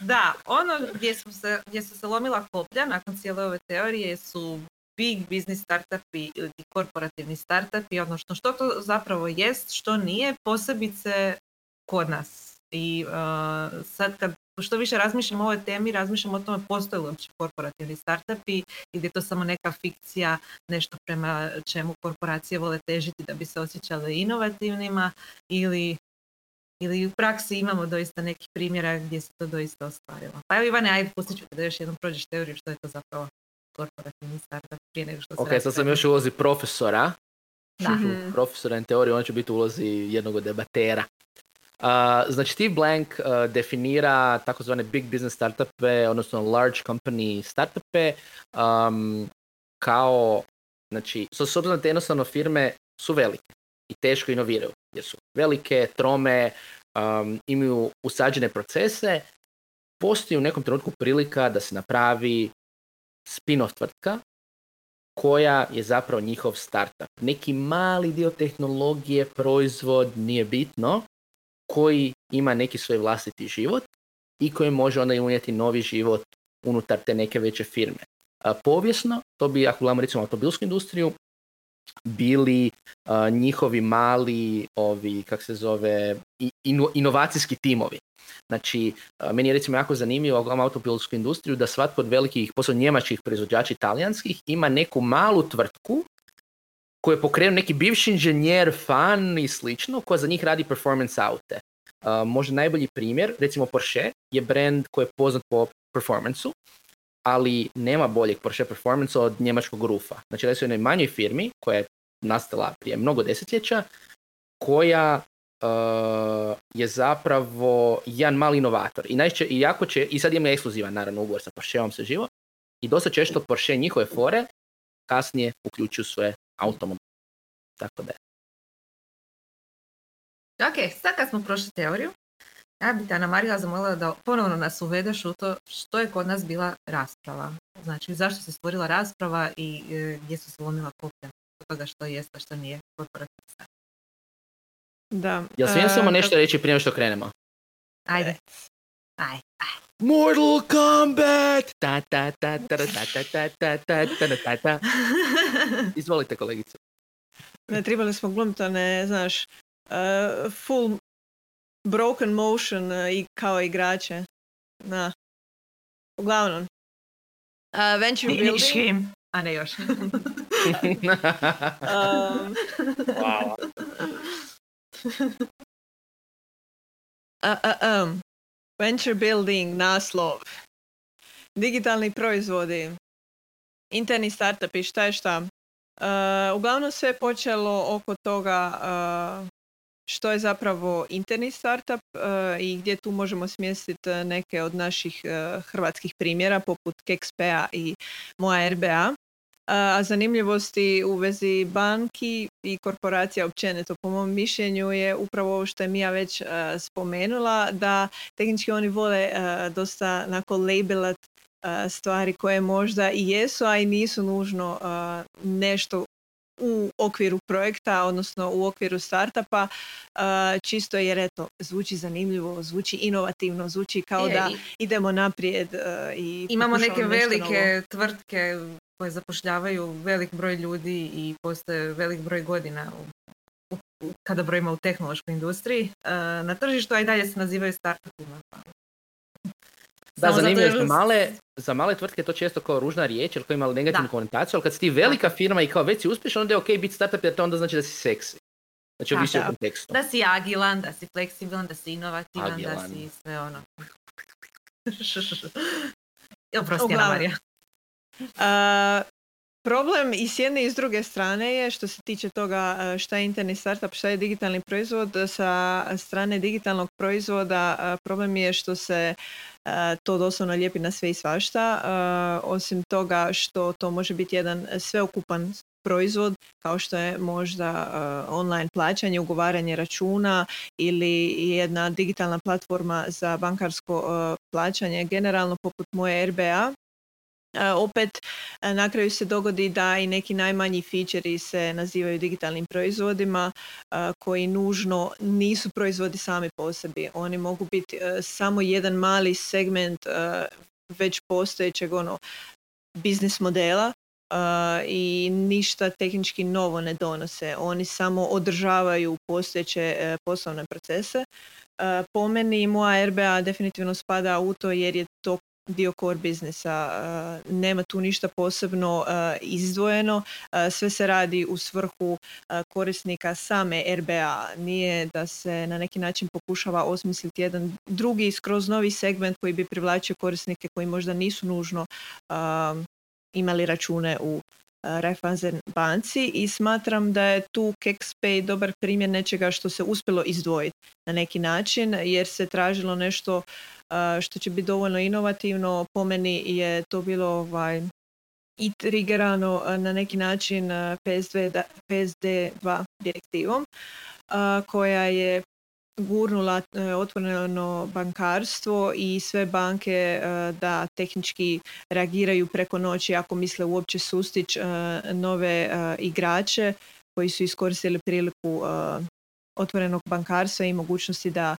da, ono gdje su, se, gdje su se lomila koplja nakon cijele ove teorije su big business startupi ili ti korporativni startupi, odnosno što to zapravo jest, što nije, posebice kod nas. I e, sad kad što više razmišljam o ovoj temi, razmišljam o tome postoje li uopće korporativni startupi ili je to samo neka fikcija, nešto prema čemu korporacije vole težiti da bi se osjećale inovativnima ili ili u praksi imamo doista nekih primjera gdje se to doista ostvarilo. Pa evo Ivane, ajde pustit ću te da još jednom prođeš teoriju što je to zapravo korporativni startup prije nego što se Ok, sad sam još u ulozi profesora. Da. Mhm. Profesora na teoriji, on će biti u ulozi jednog od debatera. Uh, znači Steve Blank uh, definira takozvane big business startupe, odnosno large company startupe, um, kao, znači, s obzirom da jednostavno firme su velike i teško inoviraju, jer su velike, trome, um, imaju usađene procese, postoji u nekom trenutku prilika da se napravi spin-off tvrtka koja je zapravo njihov startup. Neki mali dio tehnologije, proizvod, nije bitno, koji ima neki svoj vlastiti život i koji može onda unijeti novi život unutar te neke veće firme. A, povijesno, to bi, ako gledamo recimo automobilsku industriju, bili njihovi mali ovi, kak se zove, inovacijski timovi. Znači, meni je recimo jako zanimljivo u automobilsku industriju da svatko od velikih, posao njemačkih proizvođača italijanskih, ima neku malu tvrtku koju je pokrenuo neki bivši inženjer, fan i slično, koja za njih radi performance aute. Uh, možda najbolji primjer, recimo Porsche je brand koji je poznat po performansu, ali nema boljeg Porsche performance od njemačkog rufa. Znači, da su jednoj manjoj firmi koja je nastala prije mnogo desetljeća, koja uh, je zapravo jedan mali inovator. I, najče, i, jako će, i sad ima ekskluzivan naravno ugovor sa Porscheom se živo. I dosta često Porsche njihove fore kasnije uključuju svoje automobil. Tako da Ok, sad kad smo prošli teoriju, ja bi te Ana Marija zamolila da ponovno nas uvedeš u to što je kod nas bila rasprava. Znači, zašto se stvorila rasprava i e, gdje su se lomila koplja toga što jest, a što nije korporativna. Da. Jel smijem samo nešto reći prije što krenemo? Ajde. Aj, aj. Mortal Kombat! Ta, ta, ta, ta, ta, ta, ta, ta, ta, ta, ta, ta. Izvolite kolegice. Ne, trebali smo glumiti, ne, znaš, uh, full broken motion uh, i kao igrače. Na. Uglavnom. Uh, venture building. A ne još. (laughs) um, wow. (laughs) uh, uh, um. Venture building, naslov, digitalni proizvodi, interni startupi, šta je šta. Uh, uglavnom sve je počelo oko toga uh, što je zapravo interni startup uh, i gdje tu možemo smjestiti neke od naših hrvatskih primjera poput KXP-a i moja RBA. A zanimljivosti u vezi banki i korporacija općenito po mom mišljenju je upravo ovo što je Mija već spomenula da tehnički oni vole dosta nako labelat stvari koje možda i jesu, a i nisu nužno nešto okviru projekta, odnosno u okviru startupa, čisto jer eto, zvuči zanimljivo, zvuči inovativno, zvuči kao da idemo naprijed i Imamo neke velike tvrtke koje zapošljavaju velik broj ljudi i postoje velik broj godina u, kada brojimo u tehnološkoj industriji. na tržištu, a i dalje se nazivaju startupima. Da, zanimljivo je male, za male tvrtke to često kao ružna riječ, jer koja ima negativnu konotaciju, ali kad si ti velika firma i kao već si uspješan, onda je ok biti startup jer to onda znači da si seksi. Znači ovisi o kontekstu. Da si agilan, da si fleksibilan, da si inovativan, agilan. da si sve ono. (laughs) Oprosti, Marija. (laughs) Uh, problem i s jedne i s druge strane je što se tiče toga šta je interni startup, šta je digitalni proizvod. Sa strane digitalnog proizvoda problem je što se to doslovno lijepi na sve i svašta. Osim toga što to može biti jedan sveukupan proizvod kao što je možda online plaćanje, ugovaranje računa ili jedna digitalna platforma za bankarsko plaćanje generalno poput moje RBA opet na kraju se dogodi da i neki najmanji featurei se nazivaju digitalnim proizvodima koji nužno nisu proizvodi sami po sebi. Oni mogu biti samo jedan mali segment već postojećeg ono biznis modela i ništa tehnički novo ne donose. Oni samo održavaju postojeće e, poslovne procese. Po meni moja RBA definitivno spada u to jer je dio core biznisa. Uh, nema tu ništa posebno uh, izdvojeno. Uh, sve se radi u svrhu korisnika same RBA. Nije da se na neki način pokušava osmisliti jedan drugi skroz novi segment koji bi privlačio korisnike koji možda nisu nužno imali račune u Raiffeisen banci i smatram da je tu KexPay dobar primjer nečega što se uspjelo izdvojiti na neki način jer se tražilo nešto što će biti dovoljno inovativno. Po meni je to bilo ovaj, i triggerano na neki način PSD, PSD2 direktivom koja je gurnula e, otvoreno bankarstvo i sve banke e, da tehnički reagiraju preko noći ako misle uopće sustić e, nove igrače koji su iskoristili priliku otvorenog bankarstva i mogućnosti da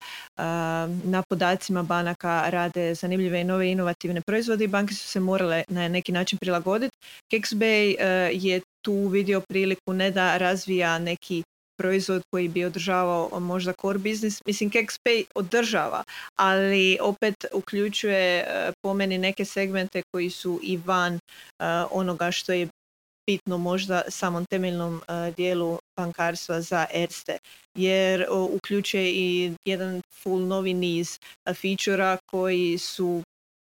na podacima banaka rade zanimljive i nove inovativne proizvode i banke su se morale na neki način prilagoditi. Kexbay je tu vidio priliku ne da razvija neki proizvod koji bi održavao možda core business. Mislim, KexPay održava, ali opet uključuje e, po meni neke segmente koji su i van e, onoga što je bitno možda samom temeljnom e, dijelu bankarstva za Erste, jer uključuje i jedan full novi niz featura koji su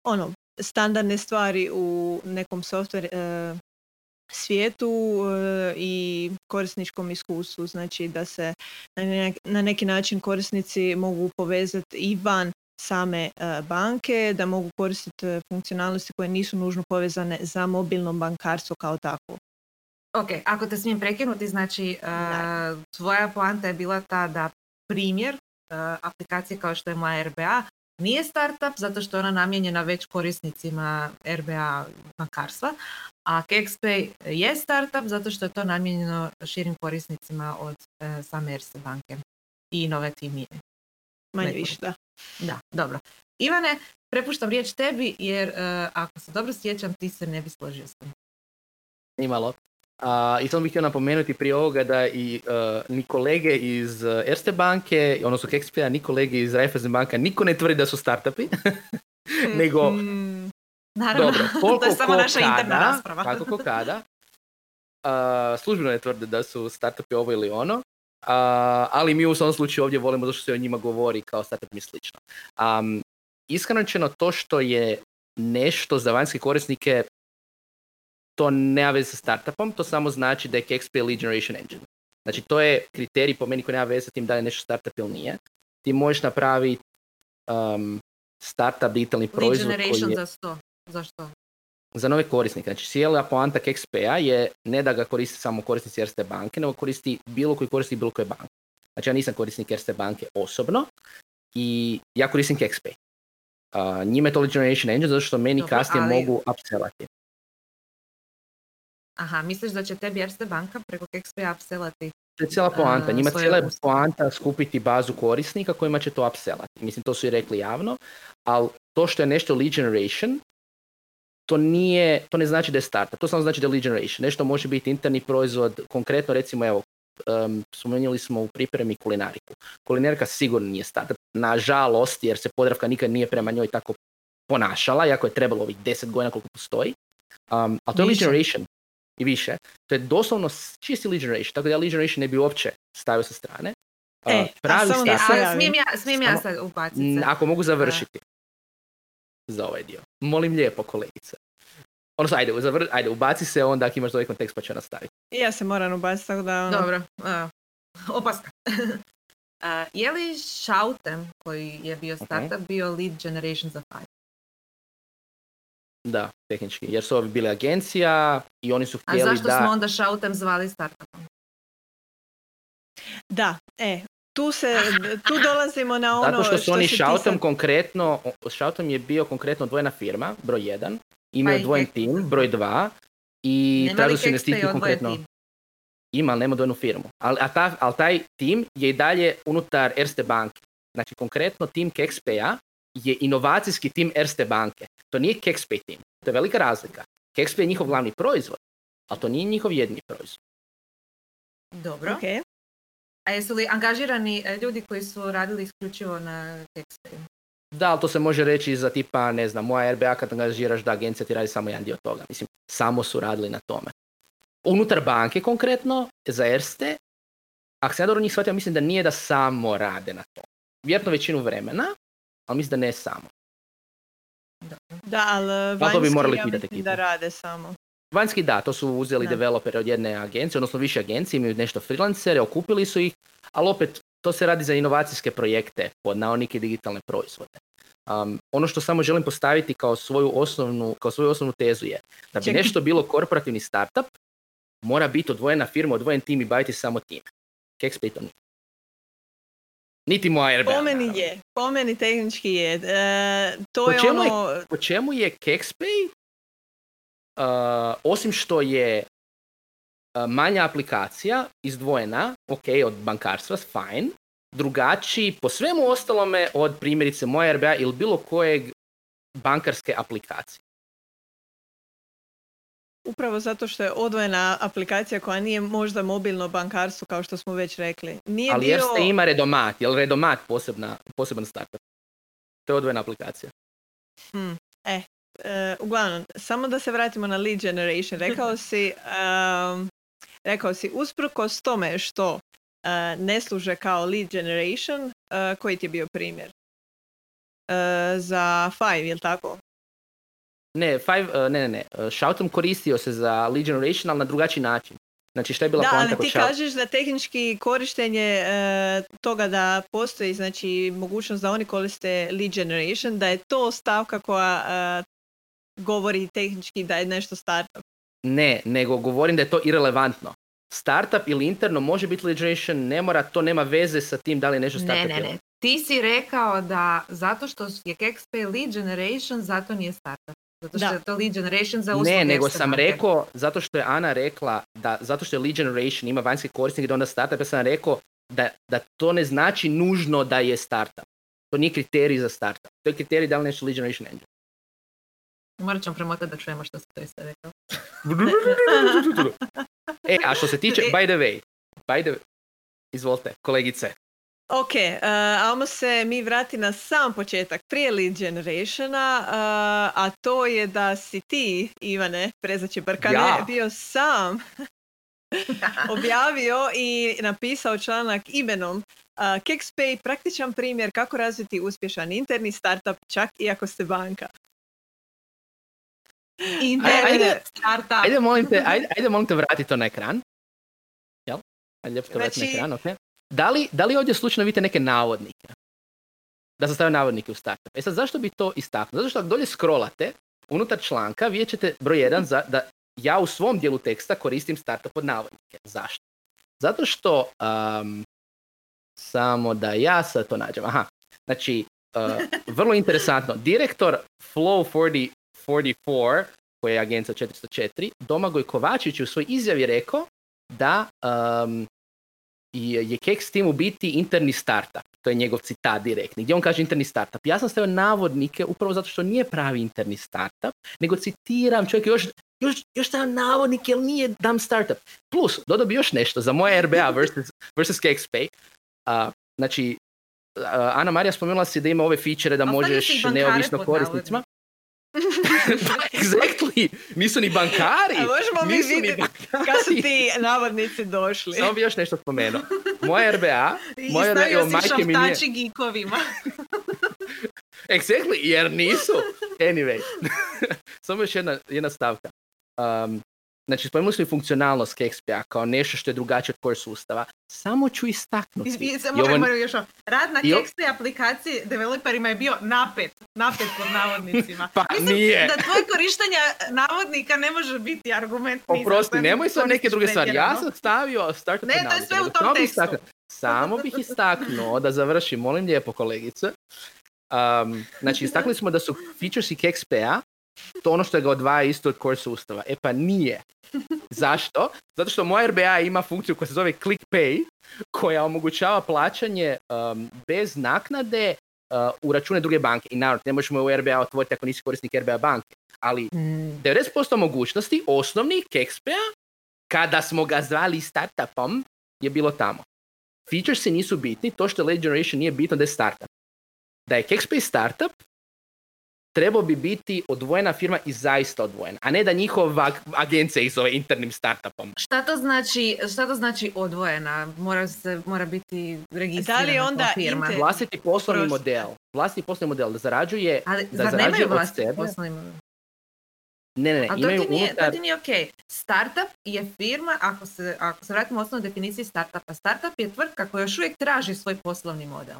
ono, standardne stvari u nekom software svijetu e, i korisničkom iskustvu. Znači da se na neki način korisnici mogu povezati i van same e, banke, da mogu koristiti e, funkcionalnosti koje nisu nužno povezane za mobilno bankarstvo kao takvo. Ok, ako te smijem prekinuti, znači tvoja poanta je bila ta da primjer aplikacije kao što je moja RBA nije startup zato što je ona namijenjena već korisnicima RBA bankarstva, a KexPay je startup zato što je to namijenjeno širim korisnicima od e, same Erste banke i nove timije. Manje više, da. Da, dobro. Ivane, prepuštam riječ tebi jer e, ako se dobro sjećam ti se ne bi složio s tim. Nimalo. A, I samo bih htio napomenuti prije ovoga da i uh, ni kolege iz uh, Erste banke, odnosno Kexpaya, ni kolege iz Raiffeisen banka, niko ne tvrdi da su startupi. (laughs) nego, mm, naravno, dobro, koliko (laughs) to je samo naša kada, interna rasprava. kako ko (laughs) kada, uh, službeno ne tvrde da su startupi ovo ili ono, uh, ali mi u svom slučaju ovdje volimo zašto se o njima govori kao startup mi slično. Um, iskreno to što je nešto za vanjske korisnike to nema veze sa startupom, to samo znači da je KXP lead generation engine. Znači to je kriterij po meni koji nema veze sa tim da je nešto startup ili nije. Ti možeš napraviti um, startup digitalni proizvod lead generation je... za što? Zašto? Za nove korisnike. Znači cijela poanta KXP-a je ne da ga koristi samo korisnici Erste banke, nego koristi bilo koji koristi bilo koje banke. Znači ja nisam korisnik Erste banke osobno i ja koristim KXP. Uh, njime je to generation engine zato što meni kasnije mogu upsellati. Aha, misliš da će tebi Erste banka preko KXP upsellati? To je cijela poanta. Njima cijela je poanta skupiti bazu korisnika kojima će to upsellati. Mislim, to su i rekli javno, ali to što je nešto lead generation, to nije, to ne znači da je startup, to samo znači da je lead generation. Nešto može biti interni proizvod, konkretno recimo, evo, um, spomenuli smo u pripremi kulinariku. Kulinarika sigurno nije startup, nažalost, jer se Podravka nikad nije prema njoj tako ponašala, jako je trebalo ovih deset godina koliko postoji. Um, ali to je lead generation i više. To je doslovno čisti lead generation, tako da ja lead generation ne bi uopće stavio sa strane. E, pravi a smijem ja, smijem ja sad ubaciti Ako mogu završiti za ovaj dio. Molim lijepo kolegice. Odnosno, ajde, zavr, ajde, ubaci se onda ako imaš ovaj kontekst pa ću nastaviti. Ja se moram ubaciti, tako da... Ono... Dobro, uh, opaska. (laughs) uh, je li Shoutem, koji je bio startup, okay. bio lead generation za Five? Da, tehnički. Jer su ovi bili agencija i oni su htjeli da... A zašto smo onda Shoutem zvali startupom? Da, e, tu, se, tu dolazimo na ono Zato što su oni Shoutem konkretno, Shoutem je bio konkretno dvojna firma, broj jedan, imaju pa dvojen tim, broj dva, i tražili su investiciju konkretno. Ima, ali nema dvojnu firmu. Ali, a ta, ali taj tim je i dalje unutar Erste banke. Znači, konkretno tim KexPay-a je inovacijski tim Erste banke. To nije KexPay tim. To je velika razlika. KexPay je njihov glavni proizvod, ali to nije njihov jedni proizvod. Dobro. Okay. A jesu li angažirani e, ljudi koji su radili isključivo na KexPay? Da, ali to se može reći za tipa, ne znam, moja RBA kad angažiraš da agencija ti radi samo jedan dio toga. Mislim, samo su radili na tome. Unutar banke konkretno, za Erste, ako se ja dobro njih shvatio, mislim da nije da samo rade na to. Vjerojatno većinu vremena, ali mislim da ne samo. Da, ali vanjski, bi morali ja mislim da rade samo. Vanjski da, to su uzeli developere od jedne agencije, odnosno više agencije, imaju nešto freelancere, okupili su ih, ali opet to se radi za inovacijske projekte pod naonike digitalne proizvode. Um, ono što samo želim postaviti kao svoju osnovnu, kao svoju osnovnu tezu je da bi nešto bilo korporativni startup, mora biti odvojena firma, odvojen tim i baviti samo tim. Kexpay to niti moja RBA. Po meni je, po meni tehnički je. E, to po je čemu ono... Je, po čemu je Kexpay, uh, osim što je uh, manja aplikacija, izdvojena, ok, od bankarstva, fine, drugačiji po svemu ostalome od primjerice moja RBA ili bilo kojeg bankarske aplikacije. Upravo zato što je odvojena aplikacija koja nije možda mobilno bankarstvo kao što smo već rekli. Nije Ali dio... Erste ima redomat, je li redomat posebna, poseban startup? To je odvojena aplikacija. Hmm, e, e, uglavnom, samo da se vratimo na lead generation. Rekao (laughs) si, um, rekao si usprkos tome što e, ne služe kao lead generation, e, koji ti je bio primjer? E, za Five, je li tako? Ne, five, uh, ne, ne, ne. Uh, Shoutom koristio se za lead generation, ali na drugačiji način. Znači, šta je bila Da, poanta ali ti Shout? kažeš da tehnički korištenje e, toga da postoji znači mogućnost da oni koriste lead generation, da je to stavka koja e, govori tehnički da je nešto startup. Ne, nego govorim da je to irelevantno. Startup ili interno može biti lead generation, ne mora, to nema veze sa tim da li je nešto Ne, startup ne, ili ne. Ti si rekao da zato što je KexPay lead generation, zato nije startup. Zato što Da. je to lead generation za usluge. Ne, nego sam banke. rekao, zato što je Ana rekla da, zato što je lead generation ima vanjski korisnik da onda startup, ja sam rekao da, da to ne znači nužno da je startup. To nije kriterij za startup. To je kriterij da li je nešto lead generation engine. Morat ćemo premotati da čujemo što si to isto rekao. (laughs) e, a što se tiče, by the way, by the izvolite, kolegice. Ok, uh, ajmo se mi vrati na sam početak prije lead generationa, uh, a to je da si ti, Ivane, prezaći Brkane, Ja. bio sam (laughs) objavio i napisao članak imenom uh, KexPay praktičan primjer kako razviti uspješan interni startup čak i ako ste banka. Internet Ajde. startup. Ajde, molim te, ajde, ajde molim te vrati to na ekran. Jel? Ajde lijepo to vrati na Znači- ekran, ok. Da li, da li ovdje slučajno vidite neke navodnike? Da sam stavio navodnike u startup. E sad, zašto bi to istaknuo? Zato što ako dolje scrollate, unutar članka vidjet ćete broj jedan za, da ja u svom dijelu teksta koristim startup pod navodnike. Zašto? Zato što, um, samo da ja sad to nađem. Aha, znači, uh, vrlo interesantno. Direktor Flow 40, 44, koja je agencija 404, Domagoj Kovačić je u svojoj izjavi rekao da um, je, Kex Team u biti interni startup. To je njegov citat direktni, gdje on kaže interni startup. Ja sam stavio navodnike upravo zato što nije pravi interni startup, nego citiram čovjek još još, još stavio navodnike, jer nije dam startup. Plus, dodao bi još nešto za moje RBA versus, versus KexPay. Uh, znači, uh, Ana Marija spomenula si da ima ove feature da A možeš neovisno pod korisnicima. (laughs) Pa, exactly! Nisu ni bankari! A možemo mi vidjeti bankari! kad su ti navodnici došli. Samo bi još nešto spomenuo. Moja RBA, I moja RBA, stavio evo, si mi nije... šaptači geekovima. (laughs) Exactly, jer nisu. Anyway, (laughs) samo još jedna, jedna stavka. Um, znači, spomenuli smo i funkcionalnost KXP-a kao nešto što je drugačije od core sustava. Samo ću istaknuti. I, i, I samo ovo- moram još. Rad na KexPay aplikaciji developerima je bio napet. Napet pod navodnicima. (laughs) Pa Mislim nije. da tvoje korištenje navodnika ne može biti argument. Oprosti, nemoj sad neke druge stvari. Ja sam stavio startup Ne, to je sve u tom samo bih tekstu. istaknuo- Samo bih istaknuo da završim, molim lijepo kolegice. Um, znači, istakli smo da su features i KXP-a to ono što ga odvaja isto od core sustava. E pa nije. (laughs) Zašto? Zato što moja RBA ima funkciju koja se zove Click Pay, koja omogućava plaćanje um, bez naknade uh, u račune druge banke. I naravno, ne možeš moju RBA otvoriti ako nisi korisnik RBA banke. Ali 90% mogućnosti osnovnih KXP-a, kada smo ga zvali startupom, je bilo tamo. Featuresi nisu bitni, to što je lead generation nije bitno da je startup. Da je KexPay startup, trebao bi biti odvojena firma i zaista odvojena, a ne da njihova agencija ih zove internim startupom. Šta to znači, šta to znači odvojena? Mora, se, mora biti registrirana Da li onda firma. inter- Vlastiti poslovni Oprosti. model. Vlastiti poslovni model da zarađuje, Ali da zar zarađuje nemaju od vlastiti sebe. poslovni model? Ne, ne, ne, A to ti nije, to unutar... ti nije ok. Startup je firma, ako se, ako se vratimo u osnovnu definiciji startupa, startup je tvrtka koja još uvijek traži svoj poslovni model.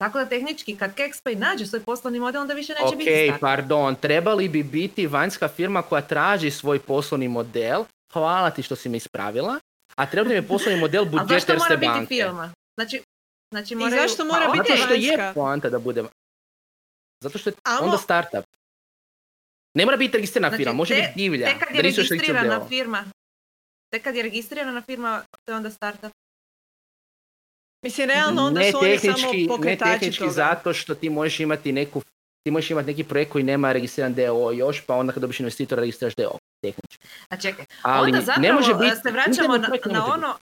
Tako da tehnički kad KexPay nađe svoj poslovni model, onda više neće biti Ok, startup. pardon, trebali bi biti vanjska firma koja traži svoj poslovni model. Hvala ti što si me ispravila. A trebali mi je poslovni model (laughs) Ali zašto budžeterske mora biti banke. firma? Znači, znači I moraju... zašto mora Pa, biti Zato što je poanta da bude... Zato što je Amo- onda startup. Ne mora biti registrirana Znači, firma, može te- biti divlja. Tek kad je registrirana registrirana firma, tek kad je registrirana firma, to je onda startup. Mislim, realno onda ne su oni samo tehnički, ne pokretači tehnički toga. zato što ti možeš imati neku ti možeš imati neki projekt koji nema registriran DO još, pa onda kad dobiš investitora registriraš DO. tehnički. A čekaj, Ali onda zapravo ne može e, biti, se vraćamo na, na ono,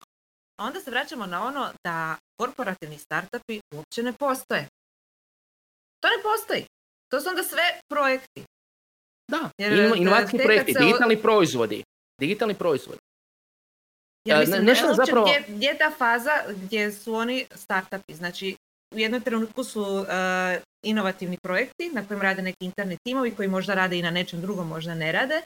onda se vraćamo na ono da korporativni startupi uopće ne postoje. To ne postoji. To su onda sve projekti. Da, Jer, e, inovacijski kad projekti, se digitalni proizvodi. Digitalni proizvodi. Ja E, mislim, ne- ne, nešto zapravo- gdje, gdje je ta faza gdje su oni startupi. Znači, u jednom trenutku su e, inovativni projekti na kojim rade neki interni timovi koji možda rade i na nečem drugom, možda ne rade.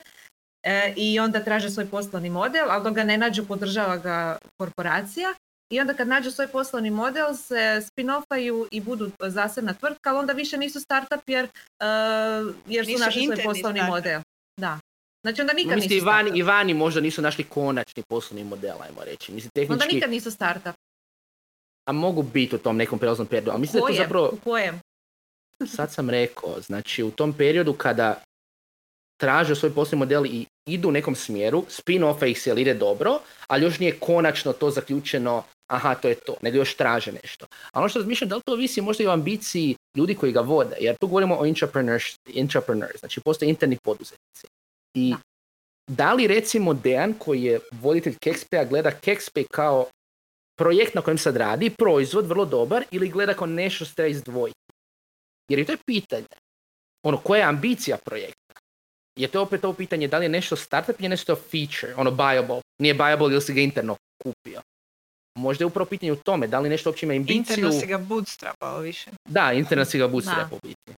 E, I onda traže svoj poslovni model, ali dok ga ne nađu, podržava ga korporacija. I onda kad nađu svoj poslovni model se spin-offaju i budu zasebna tvrtka, ali onda više nisu startup jer, e, jer su našli svoj poslovni startup. model. Da. Znači onda nikad Mislim, nisu Ivani, startup. Ivani možda nisu našli konačni poslovni model, ajmo reći. Mislim, Onda tehnički, nikad nisu startup. a mogu biti u tom nekom prelaznom periodu. Ali mislim da je to Kojem? zapravo, U kojem? sad sam rekao, znači u tom periodu kada traže svoj poslovni model i idu u nekom smjeru, spin-offa ih se ide dobro, ali još nije konačno to zaključeno, aha, to je to, nego još traže nešto. A ono što razmišljam, da li to ovisi možda i o ambiciji ljudi koji ga vode, jer tu govorimo o entrepreneurs, entrepreneurs znači postoje interni poduzetnici. I da. li recimo Dejan koji je voditelj Kexpay gleda Kexpay kao projekt na kojem sad radi, proizvod vrlo dobar, ili gleda kao nešto što treba izdvojiti? Jer i to je pitanje. Ono, koja je ambicija projekta? Je to opet ovo pitanje da li je nešto startup ili je nešto feature, ono buyable. Nije buyable ili si ga interno kupio. Možda je upravo pitanje u tome, da li nešto uopće ima ambiciju. Interno si ga bootstrapao više. Da, internet si ga bootstrap Da. u biti.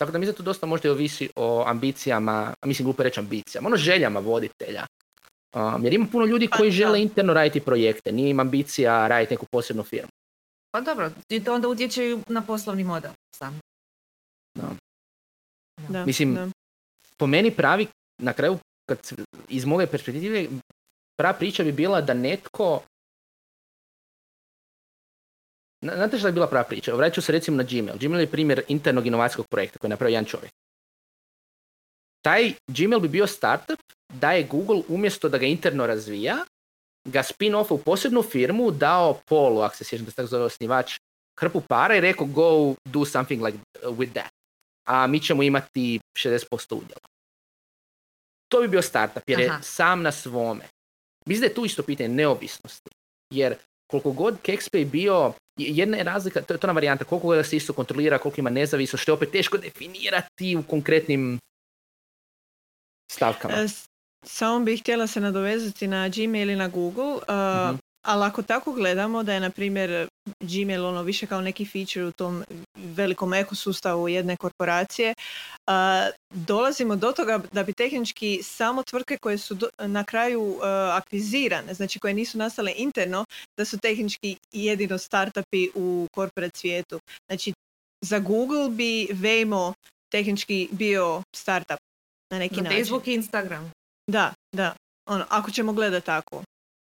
Tako da mislim da tu dosta možda i ovisi o ambicijama, mislim glupo reći ambicijama, ono željama voditelja. Um, jer ima puno ljudi Pa koji da. žele interno raditi projekte, nije im ambicija raditi neku posebnu firmu. Pa dobro, i to onda utječe na poslovni model sam. Da, Mislim, da. po meni pravi, na kraju, kad, iz moje perspektive, prava priča bi bila da netko Znate što je bila prava priča? Vratit ću se recimo na Gmail. Gmail je primjer internog inovacijskog projekta koji je napravio jedan čovjek. Taj Gmail bi bio startup da je Google umjesto da ga interno razvija, ga spin-off u posebnu firmu dao Polu, ako se sjećam da se tako zove osnivač, hrpu para i rekao go do something like uh, with that. A mi ćemo imati 60% udjela. To bi bio startup jer je Aha. sam na svome. Mislim da je tu isto pitanje neovisnosti. Jer koliko god Kexpay bio, jedna je razlika, to je to ona varijanta, koliko god se isto kontrolira, koliko ima nezavisnost, što je opet teško definirati u konkretnim stavkama. E, Samo bih htjela se nadovezati na Gmail i na Google, uh, Mhm. Ali ako tako gledamo da je, na primjer, Gmail ono više kao neki feature u tom velikom ekosustavu jedne korporacije, uh, dolazimo do toga da bi tehnički samo tvrtke koje su do- na kraju uh, akvizirane, znači koje nisu nastale interno, da su tehnički jedino startupi u korporat svijetu. Znači, za Google bi Waymo tehnički bio startup na neki Na način. Facebook i Instagram. Da, da. Ono, ako ćemo gledati tako.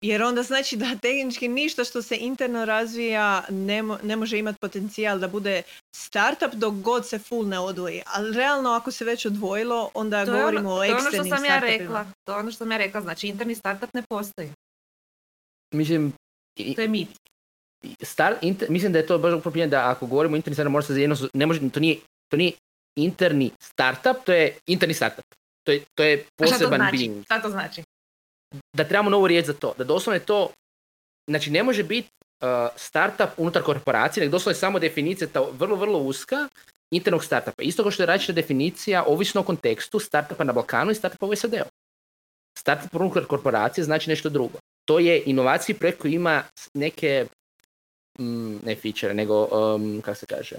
Jer onda znači da tehnički ništa što se interno razvija ne, mo- ne može imati potencijal da bude startup dok god se full ne odvoji. Ali realno ako se već odvojilo, onda To je, govorimo ono, o to je ono što eksternim sam ja rekla. To je ono što sam ja rekla. Znači, interni startup ne postoji. Mislim, i- To je mit. star, inter- mislim da je to baš upravo pitanje da ako govorimo o interni startup, mora se jedno, ne može, to nije, to nije interni startup, to je interni startup. To je, to je A šta to poseban znači? being. Šta to znači? Da trebamo novu riječ za to. Da doslovno je to, znači ne može biti uh, startup unutar korporacije, nego doslovno je samo definicija ta vrlo, vrlo uska internog startupa. Isto kao što je različita definicija, ovisno o kontekstu, startupa na Balkanu i startupa u SAD-u. Startup unutar korporacije znači nešto drugo. To je inovacijski projekt koji ima neke, mm, ne feature, nego, um, kako se kaže,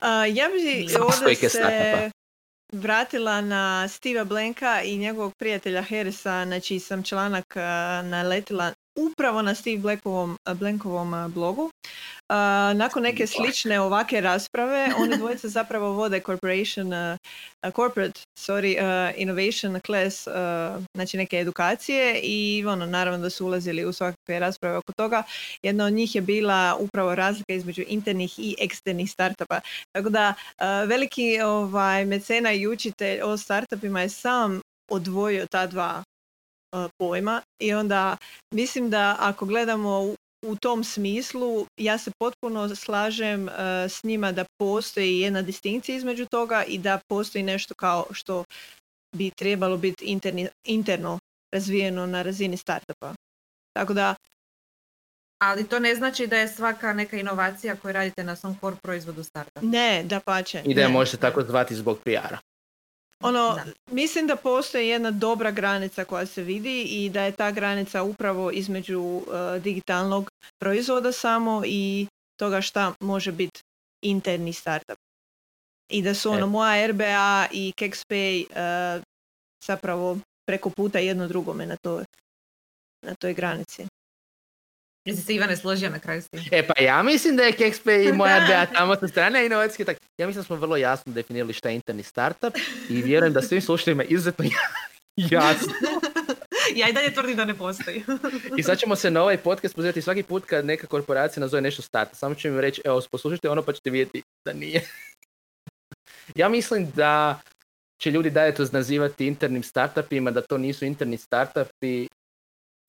A, ja bih Sastojke ovdje se. Vratila na Steva Blanka i njegovog prijatelja Harrisa, na čiji sam članak a, naletila upravo na Steve Blankovom, Blankovom a, blogu. A, nakon neke slične ovake rasprave, oni dvojice (laughs) zapravo vode corporation, corporate, sorry, innovation class, znači neke edukacije i ono, naravno da su ulazili u svakakve rasprave oko toga. Jedna od njih je bila upravo razlika između internih i eksternih startupa. Tako da veliki ovaj, mecena i učitelj o startupima je sam odvojio ta dva pojma i onda mislim da ako gledamo u- u tom smislu ja se potpuno slažem uh, s njima da postoji jedna distinkcija između toga i da postoji nešto kao što bi trebalo biti interni, interno razvijeno na razini startupa. Tako da Ali to ne znači da je svaka neka inovacija koju radite na svom core proizvodu startup. ne, da pače. I da je može se tako zvati zbog PR-a. Ono, Da. mislim da postoji jedna dobra granica koja se vidi i da je ta granica upravo između uh, digitalnog proizvoda samo i toga šta može biti interni startup. I da su ono E. moja RBA i KexPay uh, zapravo preko puta jedno drugome na, to, na toj granici. Jesi se Ivane složio na kraju s tim? E pa ja mislim da je Kexpay (laughs) i moja RBA tamo sa strane inovacijske. Tak. Ja mislim da smo vrlo jasno definirali šta je interni startup i vjerujem da svim slušateljima izuzetno (laughs) jasno. ja i dalje tvrdim da ne postoji. (laughs) I sad ćemo se na ovaj podcast pozivati svaki put kad neka korporacija nazove nešto startup. Samo ću im reći, evo, poslušajte ono pa ćete vidjeti da nije. ja mislim da će ljudi dalje to nazivati internim startupima, da to nisu interni startupi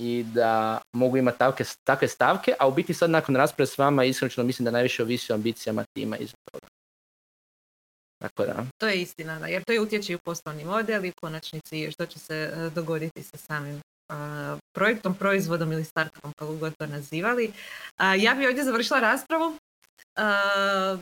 i da mogu imati takve, takve stavke, a u biti sad nakon rasprave s vama iskreno mislim da najviše ovisi o ambicijama tima iza toga. Tako da, To je istina, da, jer to je utječe i u poslovni model i u konačnici što će se e, dogoditi sa samim e, projektom, proizvodom ili startupom, kako god to nazivali. A, ja bi ovdje završila raspravu. A,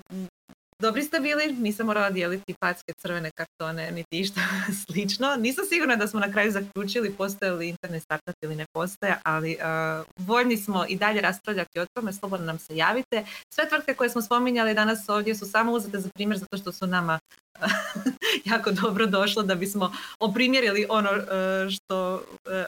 dobri ste bili, nisam morala dijeliti packe, crvene kartone, niti išta (laughs) slično. Nisam sigurna da smo na kraju zaključili postoje li internet startup ili ne postoje, ali uh, voljni smo i dalje raspravljati o tome, slobodno nam se javite. Sve tvrtke koje smo spominjali danas ovdje su samo uzete za primjer zato što su nama (laughs) (laughs) jako dobro došlo da bismo oprimjerili ono uh, što, uh,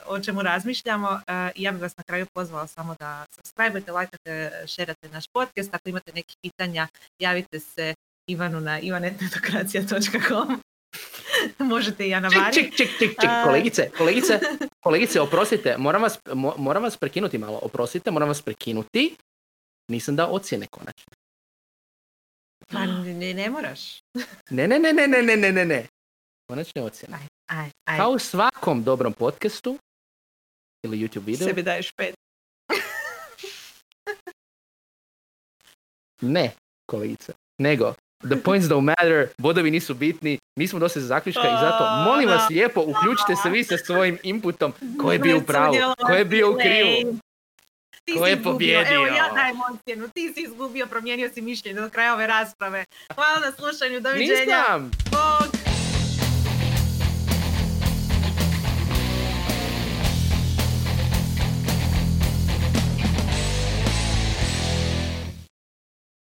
o čemu razmišljamo. I ja bih vas na kraju pozvala samo da subscribe-ujte, lajkate, šerate naš podcast. Ako imate nekih pitanja, javite se Ivanu na ivanetnetokracija.com (laughs) Možete i ček, Mari. ček, ček, ček, ček, kolegice, kolegice, (laughs) kolegice, oprostite, moram vas, mo- moram vas prekinuti malo, oprostite, moram vas prekinuti. Nisam dao ocjene konačno. Pa ne, ne moraš. Ne, ne, ne, ne, ne, ne, ne, ne, ne. Konačne ocjene. Aj, aj. Kao u svakom dobrom podcastu ili YouTube videu, Sebi daješ pet. (laughs) ne, kolegice, nego, the points don't matter, bodovi nisu bitni, nismo došli do zaključka i zato, molim vas lijepo, uključite se vi sa svojim inputom, ko je bio u pravu, ko je bio u krivu. Ti Ko si je izgubio. pobjedio? Evo ja dajem ocjenu. Ti si izgubio, promijenio si mišljenje do kraja ove rasprave. Hvala na slušanju, doviđenja. Nisam!